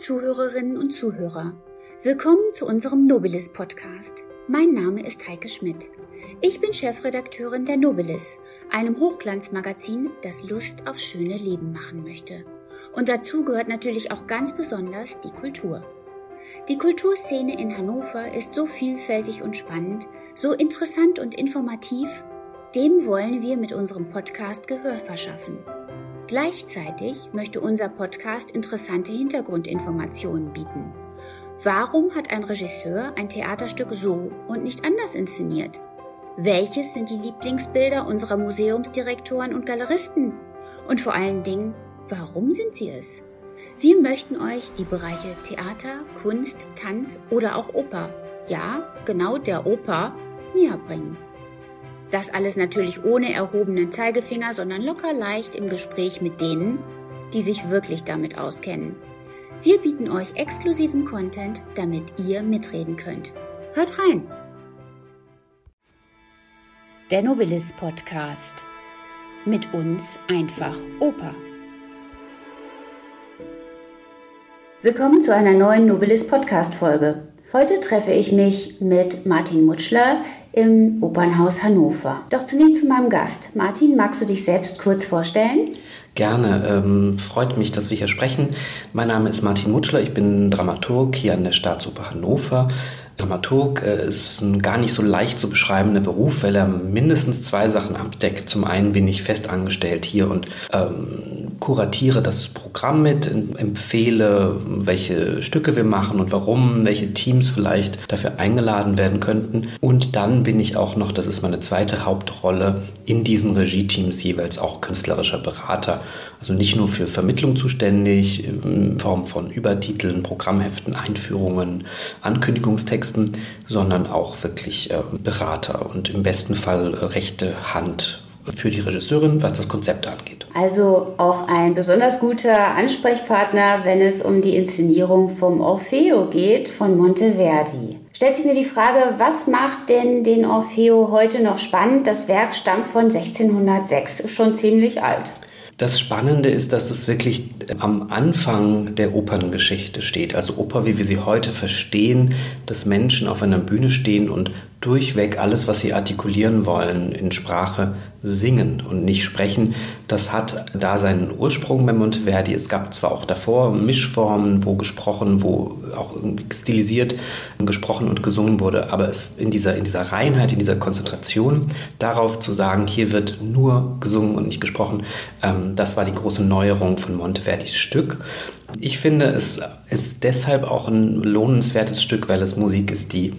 Zuhörerinnen und Zuhörer. Willkommen zu unserem Nobilis Podcast. Mein Name ist Heike Schmidt. Ich bin Chefredakteurin der Nobilis, einem Hochglanzmagazin, das Lust auf schöne Leben machen möchte. Und dazu gehört natürlich auch ganz besonders die Kultur. Die Kulturszene in Hannover ist so vielfältig und spannend, so interessant und informativ, dem wollen wir mit unserem Podcast Gehör verschaffen. Gleichzeitig möchte unser Podcast interessante Hintergrundinformationen bieten. Warum hat ein Regisseur ein Theaterstück so und nicht anders inszeniert? Welches sind die Lieblingsbilder unserer Museumsdirektoren und Galeristen? Und vor allen Dingen, warum sind sie es? Wir möchten euch die Bereiche Theater, Kunst, Tanz oder auch Oper, ja, genau der Oper, näher bringen. Das alles natürlich ohne erhobenen Zeigefinger, sondern locker leicht im Gespräch mit denen, die sich wirklich damit auskennen. Wir bieten euch exklusiven Content, damit ihr mitreden könnt. Hört rein! Der Nobilis Podcast. Mit uns einfach Oper. Willkommen zu einer neuen Nobilis Podcast Folge. Heute treffe ich mich mit Martin Mutschler im Opernhaus Hannover. Doch zunächst zu meinem Gast. Martin, magst du dich selbst kurz vorstellen? Gerne. Ähm, freut mich, dass wir hier sprechen. Mein Name ist Martin Mutschler. Ich bin Dramaturg hier an der Staatsoper Hannover. Dramaturg äh, ist ein gar nicht so leicht zu beschreibender Beruf, weil er mindestens zwei Sachen abdeckt. Zum einen bin ich fest angestellt hier und ähm, kuratiere das Programm mit, empfehle, welche Stücke wir machen und warum, welche Teams vielleicht dafür eingeladen werden könnten. Und dann bin ich auch noch, das ist meine zweite Hauptrolle, in diesen Regie-Teams jeweils auch künstlerischer Berater. Also nicht nur für Vermittlung zuständig, in Form von Übertiteln, Programmheften, Einführungen, Ankündigungstexten Texten, sondern auch wirklich äh, Berater und im besten Fall rechte Hand für die Regisseurin, was das Konzept angeht. Also auch ein besonders guter Ansprechpartner, wenn es um die Inszenierung vom Orfeo geht von Monteverdi. Stellt sich mir die Frage, was macht denn den Orfeo heute noch spannend? Das Werk stammt von 1606, schon ziemlich alt. Das Spannende ist, dass es wirklich am Anfang der Operngeschichte steht. Also Oper, wie wir sie heute verstehen, dass Menschen auf einer Bühne stehen und durchweg alles, was sie artikulieren wollen, in Sprache singen und nicht sprechen. Das hat da seinen Ursprung bei Monteverdi. Es gab zwar auch davor Mischformen, wo gesprochen, wo auch stilisiert gesprochen und gesungen wurde, aber es in dieser, in dieser Reinheit, in dieser Konzentration darauf zu sagen, hier wird nur gesungen und nicht gesprochen, ähm, das war die große Neuerung von Monteverdis Stück. Ich finde, es ist deshalb auch ein lohnenswertes Stück, weil es Musik ist, die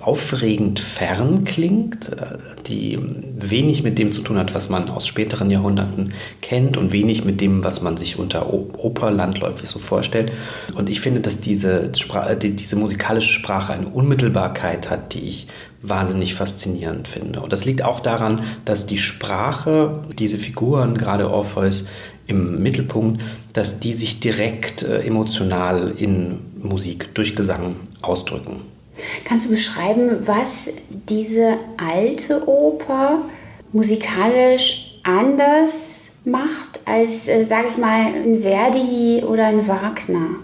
aufregend fern klingt, äh, die wenig mit dem zu tun hat, was man aus späteren Jahrhunderten kennt und wenig mit dem, was man sich unter Oper landläufig so vorstellt. Und ich finde, dass diese, diese musikalische Sprache eine Unmittelbarkeit hat, die ich wahnsinnig faszinierend finde. Und das liegt auch daran, dass die Sprache, diese Figuren, gerade Orpheus im Mittelpunkt, dass die sich direkt äh, emotional in Musik durch Gesang ausdrücken. Kannst du beschreiben, was diese alte Oper musikalisch anders macht als, äh, sage ich mal, ein Verdi oder ein Wagner?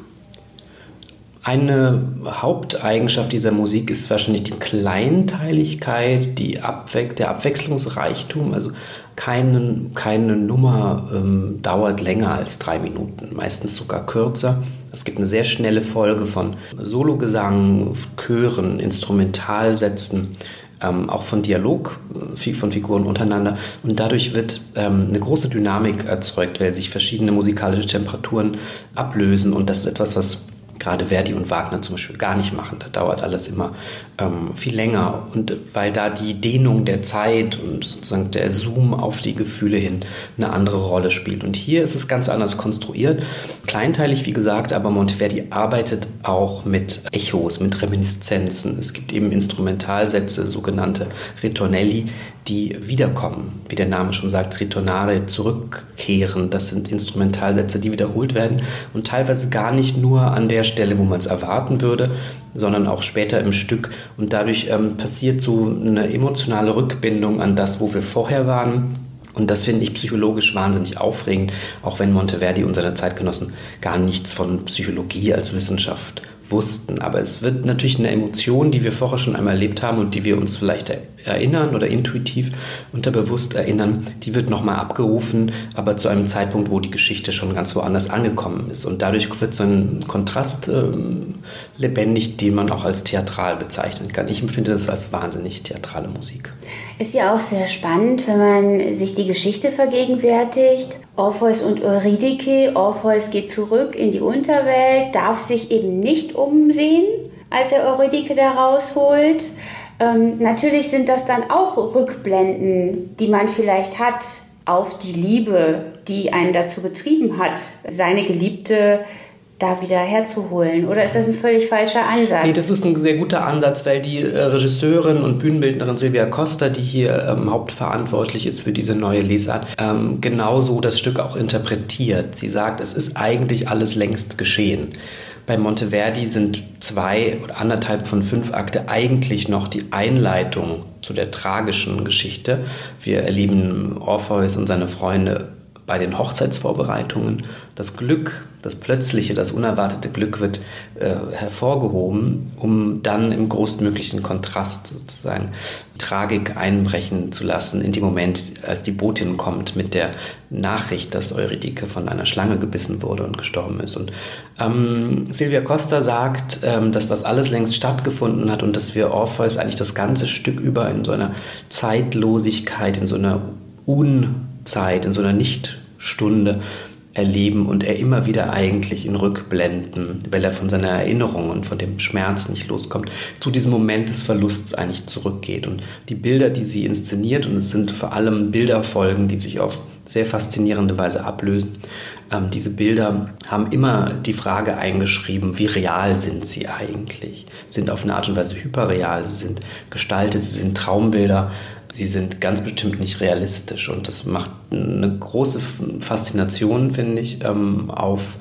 Eine Haupteigenschaft dieser Musik ist wahrscheinlich die Kleinteiligkeit, die Abwe der Abwechslungsreichtum. Also keine, keine Nummer ähm, dauert länger als drei Minuten, meistens sogar kürzer. Es gibt eine sehr schnelle Folge von Sologesang, Chören, Instrumentalsätzen, ähm, auch von Dialog äh, von Figuren untereinander. Und dadurch wird ähm, eine große Dynamik erzeugt, weil sich verschiedene musikalische Temperaturen ablösen. Und das ist etwas, was gerade Verdi und Wagner zum Beispiel gar nicht machen. Da dauert alles immer ähm, viel länger. Und weil da die Dehnung der Zeit und sozusagen der Zoom auf die Gefühle hin eine andere Rolle spielt. Und hier ist es ganz anders konstruiert. Kleinteilig, wie gesagt, aber Monteverdi arbeitet auch mit Echos, mit Reminiszenzen. Es gibt eben Instrumentalsätze, sogenannte Ritornelli, die wiederkommen. Wie der Name schon sagt, Ritornare, zurückkehren. Das sind Instrumentalsätze, die wiederholt werden und teilweise gar nicht nur an der Stelle, wo man es erwarten würde, sondern auch später im Stück. Und dadurch ähm, passiert so eine emotionale Rückbindung an das, wo wir vorher waren Und das finde ich psychologisch wahnsinnig aufregend, auch wenn Monteverdi und seine Zeitgenossen gar nichts von Psychologie als Wissenschaft wussten. Aber es wird natürlich eine Emotion, die wir vorher schon einmal erlebt haben und die wir uns vielleicht erinnern oder intuitiv unterbewusst erinnern, die wird nochmal abgerufen, aber zu einem Zeitpunkt, wo die Geschichte schon ganz woanders angekommen ist. Und dadurch wird so ein Kontrast äh, lebendig, den man auch als theatral bezeichnen kann. Ich empfinde das als wahnsinnig theatrale Musik. Ist ja auch sehr spannend, wenn man sich die Geschichte vergegenwärtigt. Orpheus und Eurydike. Orpheus geht zurück in die Unterwelt, darf sich eben nicht umsehen, als er Eurydike da rausholt. Ähm, natürlich sind das dann auch Rückblenden, die man vielleicht hat auf die Liebe, die einen dazu getrieben hat, seine Geliebte da wieder herzuholen? Oder ist das ein völlig falscher Ansatz? Nee, das ist ein sehr guter Ansatz, weil die äh, Regisseurin und Bühnenbildnerin Silvia Costa, die hier ähm, hauptverantwortlich ist für diese neue Lesart, ähm, genauso das Stück auch interpretiert. Sie sagt, es ist eigentlich alles längst geschehen. Bei Monteverdi sind zwei oder anderthalb von fünf Akte eigentlich noch die Einleitung zu der tragischen Geschichte. Wir erleben Orpheus und seine Freunde bei den Hochzeitsvorbereitungen. Das Glück, das plötzliche, das unerwartete Glück wird äh, hervorgehoben, um dann im größtmöglichen Kontrast sozusagen Tragik einbrechen zu lassen in dem Moment, als die Botin kommt mit der Nachricht, dass Eurydike von einer Schlange gebissen wurde und gestorben ist. Und ähm, Silvia Costa sagt, ähm, dass das alles längst stattgefunden hat und dass wir Orpheus eigentlich das ganze Stück über in so einer Zeitlosigkeit, in so einer Unzeit, in so einer Nichtstunde erleben und er immer wieder eigentlich in Rückblenden, weil er von seiner Erinnerung und von dem Schmerz nicht loskommt, zu diesem Moment des Verlusts eigentlich zurückgeht. Und die Bilder, die sie inszeniert, und es sind vor allem Bilderfolgen, die sich auf sehr faszinierende Weise ablösen, ähm, diese Bilder haben immer die Frage eingeschrieben, wie real sind sie eigentlich? Sind auf eine Art und Weise hyperreal, sie sind gestaltet, sie sind Traumbilder, sie sind ganz bestimmt nicht realistisch. Und das macht eine große Faszination, finde ich, ähm, auf,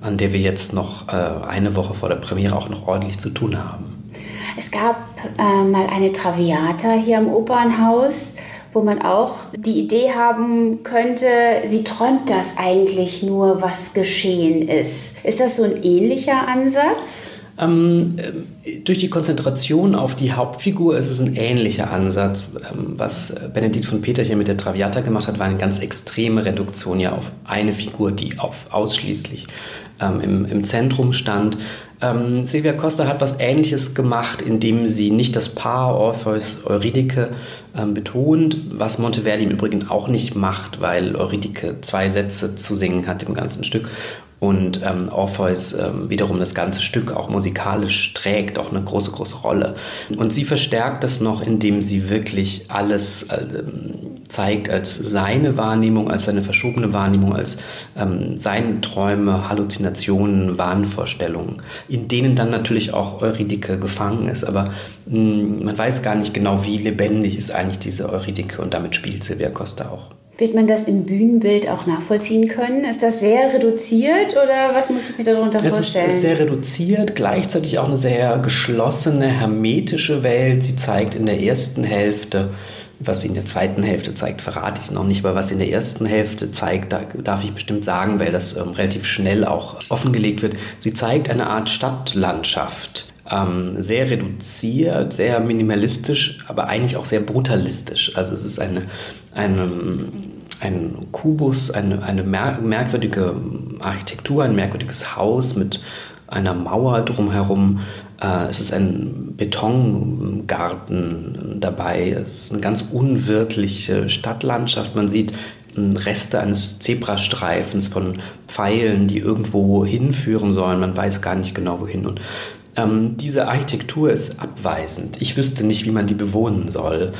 an der wir jetzt noch äh, eine Woche vor der Premiere auch noch ordentlich zu tun haben. Es gab äh, mal eine Traviata hier im Opernhaus, wo man auch die Idee haben könnte, sie träumt das eigentlich nur, was geschehen ist. Ist das so ein ähnlicher Ansatz? Ähm, äh, durch die Konzentration auf die Hauptfigur ist es ein ähnlicher Ansatz. Ähm, was Benedikt von Peter hier mit der Traviata gemacht hat, war eine ganz extreme Reduktion ja auf eine Figur, die auf ausschließlich ähm, im, im, Zentrum stand. Ähm, Silvia Costa hat was Ähnliches gemacht, indem sie nicht das Paar Orpheus Eurydike ähm, betont, was Monteverdi im Übrigen auch nicht macht, weil Eurydike zwei Sätze zu singen hat im ganzen Stück und ähm, Orpheus ähm, wiederum das ganze Stück auch musikalisch trägt, auch eine große, große Rolle. Und sie verstärkt das noch, indem sie wirklich alles äh, zeigt als seine Wahrnehmung, als seine verschobene Wahrnehmung, als ähm, seine Träume, Halluzinationen, Wahnvorstellungen, in denen dann natürlich auch Eurydike gefangen ist. Aber mh, mm, man weiß gar nicht genau, wie lebendig ist eigentlich diese Eurydike und damit spielt Silvia Costa auch. Wird man das im Bühnenbild auch nachvollziehen können? Ist das sehr reduziert oder was muss ich mir darunter vorstellen? Es ist sehr reduziert, gleichzeitig auch eine sehr geschlossene, hermetische Welt. Sie zeigt in der ersten Hälfte, was sie in der zweiten Hälfte zeigt, verrate ich noch nicht, aber was sie in der ersten Hälfte zeigt, da darf ich bestimmt sagen, weil das ähm, relativ schnell auch offengelegt wird. Sie zeigt eine Art Stadtlandschaft ähm, sehr reduziert, sehr minimalistisch, aber eigentlich auch sehr brutalistisch. Also es ist eine, eine ein Kubus, eine, eine merkwürdige Architektur, ein merkwürdiges Haus mit einer Mauer drumherum. Äh, es ist ein Betongarten dabei. Es ist eine ganz unwirtliche Stadtlandschaft. Man sieht Reste eines Zebrastreifens von Pfeilen, die irgendwo hinführen sollen. Man weiß gar nicht genau wohin. Und ähm, diese Architektur ist abweisend. Ich wüsste nicht, wie man die bewohnen soll.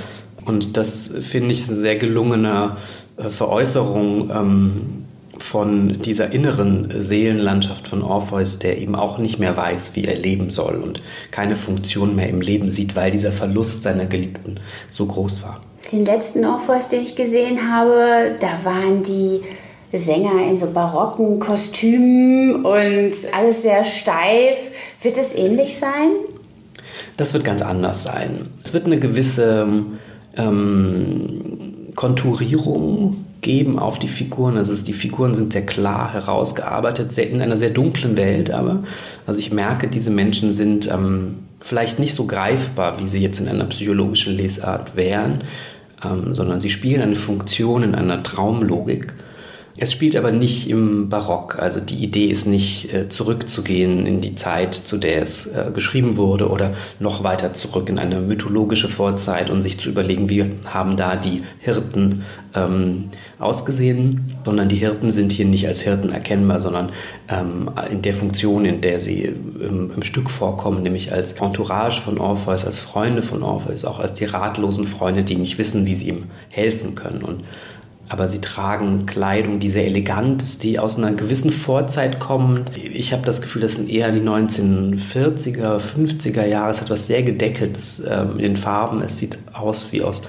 Und das finde ich eine sehr gelungene äh, Veräußerung ähm, von dieser inneren Seelenlandschaft von Orpheus, der eben auch nicht mehr weiß, wie er leben soll und keine Funktion mehr im Leben sieht, weil dieser Verlust seiner Geliebten so groß war. Den letzten Orpheus, den ich gesehen habe, da waren die Sänger in so barocken Kostümen und alles sehr steif. Wird es ähnlich sein? Das wird ganz anders sein. Es wird eine gewisse ähm, Konturierung geben auf die Figuren. Also die Figuren sind sehr klar herausgearbeitet, sehr, in einer sehr dunklen Welt, aber also ich merke, diese Menschen sind ähm, vielleicht nicht so greifbar, wie sie jetzt in einer psychologischen Lesart wären, ähm, sondern sie spielen eine Funktion in einer Traumlogik. Es spielt aber nicht im Barock. Also die Idee ist nicht äh, zurückzugehen in die Zeit, zu der es äh, geschrieben wurde oder noch weiter zurück in eine mythologische Vorzeit und sich zu überlegen, wie haben da die Hirten ähm, ausgesehen, sondern die Hirten sind hier nicht als Hirten erkennbar, sondern ähm, in der Funktion, in der sie im, im, Stück vorkommen, nämlich als Entourage von Orpheus, als Freunde von Orpheus, auch als die ratlosen Freunde, die nicht wissen, wie sie ihm helfen können. Und aber sie tragen Kleidung, die sehr elegant ist, die aus einer gewissen Vorzeit kommt. Ich habe das Gefühl, das sind eher die 1940er, 50er Jahre. Es hat was sehr Gedeckeltes äh, in den Farben. Es sieht aus wie aus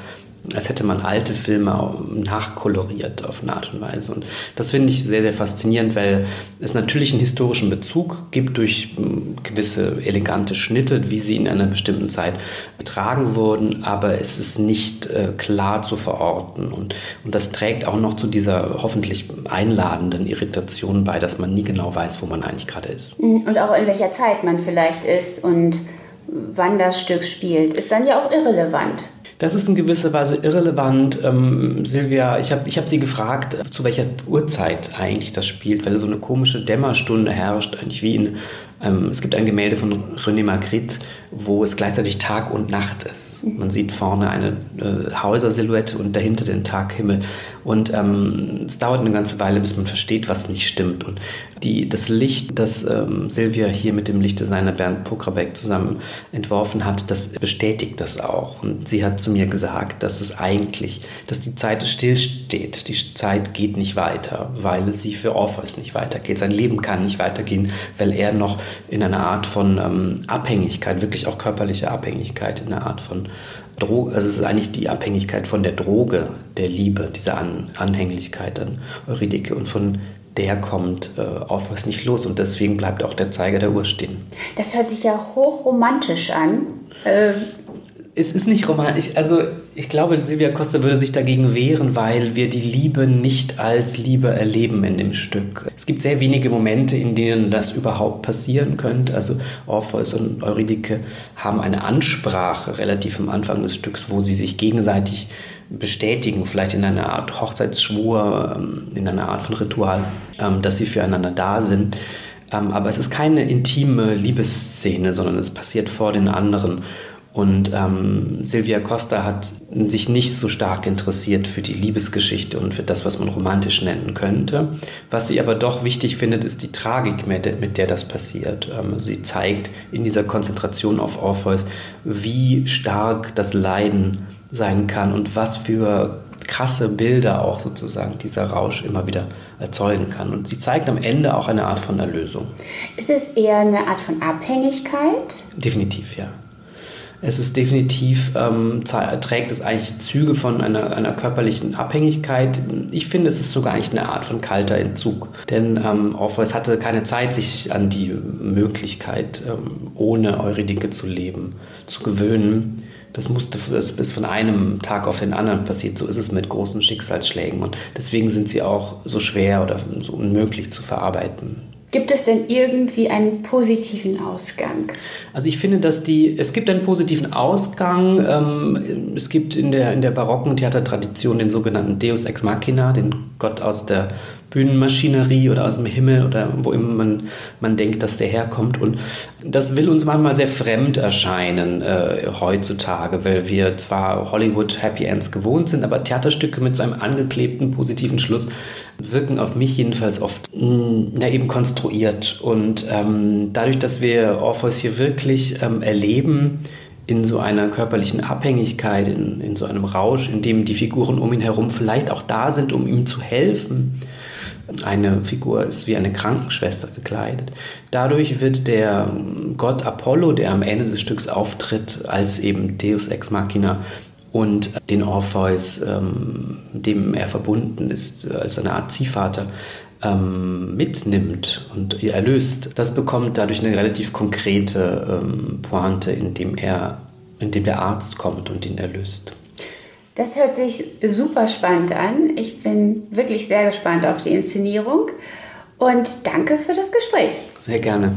als hätte man alte Filme nachkoloriert auf eine Art und Weise. Und das finde ich sehr, sehr faszinierend, weil es natürlich einen historischen Bezug gibt durch hm, gewisse elegante Schnitte, wie sie in einer bestimmten Zeit betragen wurden, aber es ist nicht äh, klar zu verorten. Und, und das trägt auch noch zu dieser hoffentlich einladenden Irritation bei, dass man nie genau weiß, wo man eigentlich gerade ist. Und auch in welcher Zeit man vielleicht ist und wann das Stück spielt, ist dann ja auch irrelevant. Das ist in gewisser Weise irrelevant. Ähm, Silvia, ich habe ich hab sie gefragt, zu welcher Uhrzeit eigentlich das spielt, weil so eine komische Dämmerstunde herrscht, eigentlich wie in es gibt ein Gemälde von René Magritte, wo es gleichzeitig Tag und Nacht ist. Man sieht vorne eine äh, Häusersilhouette und dahinter den Taghimmel. Und ähm, es dauert eine ganze Weile, bis man versteht, was nicht stimmt. Und die, das Licht, das ähm, Silvia hier mit dem Lichtdesigner Bernd Pokrabeck zusammen entworfen hat, das bestätigt das auch. Und sie hat zu mir gesagt, dass es eigentlich, dass die Zeit stillsteht. Die Zeit geht nicht weiter, weil sie für Orpheus nicht weitergeht. Sein Leben kann nicht weitergehen, weil er noch in einer Art von ähm, Abhängigkeit, wirklich auch körperliche Abhängigkeit, in einer Art von Droge, also es ist eigentlich die Abhängigkeit von der Droge, der Liebe, dieser an Anhänglichkeit an Eurydike und von der kommt äh, Orpheus nicht los und deswegen bleibt auch der Zeiger der Uhr stehen. Das hört sich ja hochromantisch an. Äh, es ist nicht romantisch. Also ich glaube, Silvia Costa würde sich dagegen wehren, weil wir die Liebe nicht als Liebe erleben in dem Stück. Es gibt sehr wenige Momente, in denen das überhaupt passieren könnte. Also Orpheus und Eurydike haben eine Ansprache relativ am Anfang des Stücks, wo sie sich gegenseitig bestätigen, vielleicht in einer Art Hochzeitsschwur, ähm, in einer Art von Ritual, ähm, dass sie füreinander da sind. Ähm, aber es ist keine intime Liebesszene, sondern es passiert vor den anderen. Und ähm, Silvia Costa hat sich nicht so stark interessiert für die Liebesgeschichte und für das, was man romantisch nennen könnte. Was sie aber doch wichtig findet, ist die Tragik, mit der, das passiert. Ähm, sie zeigt in dieser Konzentration auf Orpheus, wie stark das Leiden sein kann und was für krasse Bilder auch sozusagen dieser Rausch immer wieder erzeugen kann. Und sie zeigt am Ende auch eine Art von Erlösung. Ist es eher eine Art von Abhängigkeit? Definitiv, ja. Es ist definitiv, ähm, trägt es eigentlich Züge von einer, einer, körperlichen Abhängigkeit. Ich finde, es ist sogar eigentlich eine Art von kalter Entzug. Denn ähm, Orpheus hatte keine Zeit, sich an die Möglichkeit, ähm, ohne Eurydike zu leben, zu gewöhnen. Das musste das ist von einem Tag auf den anderen passiert. So ist es mit großen Schicksalsschlägen. Und deswegen sind sie auch so schwer oder so unmöglich zu verarbeiten. Gibt es denn irgendwie einen positiven Ausgang? Also ich finde, dass die, es gibt einen positiven Ausgang. Ähm, es gibt in der, in der barocken Theatertradition den sogenannten Deus Ex Machina, den Gott aus der Bühnenmaschinerie oder aus dem Himmel oder wo immer man, man denkt, dass der herkommt. Und das will uns manchmal sehr fremd erscheinen äh, heutzutage, weil wir zwar Hollywood Happy Ends gewohnt sind, aber Theaterstücke mit so einem angeklebten positiven Schluss wirken auf mich jedenfalls oft mh, mm, ja, eben konstruiert. Und ähm, dadurch, dass wir Orpheus hier wirklich ähm, erleben, in so einer körperlichen Abhängigkeit, in, in so einem Rausch, in dem die Figuren um ihn herum vielleicht auch da sind, um ihm zu helfen, eine Figur ist wie eine Krankenschwester gekleidet. Dadurch wird der Gott Apollo, der am Ende des Stücks auftritt, als eben Deus Ex Machina und den Orpheus, ähm, dem er verbunden ist, als eine Art Ziehvater, ähm, mitnimmt und erlöst. Das bekommt dadurch eine relativ konkrete ähm, Pointe, indem er, indem der Arzt kommt und ihn erlöst. Das hört sich super spannend an. Ich bin wirklich sehr gespannt auf die Inszenierung und danke für das Gespräch. Sehr gerne.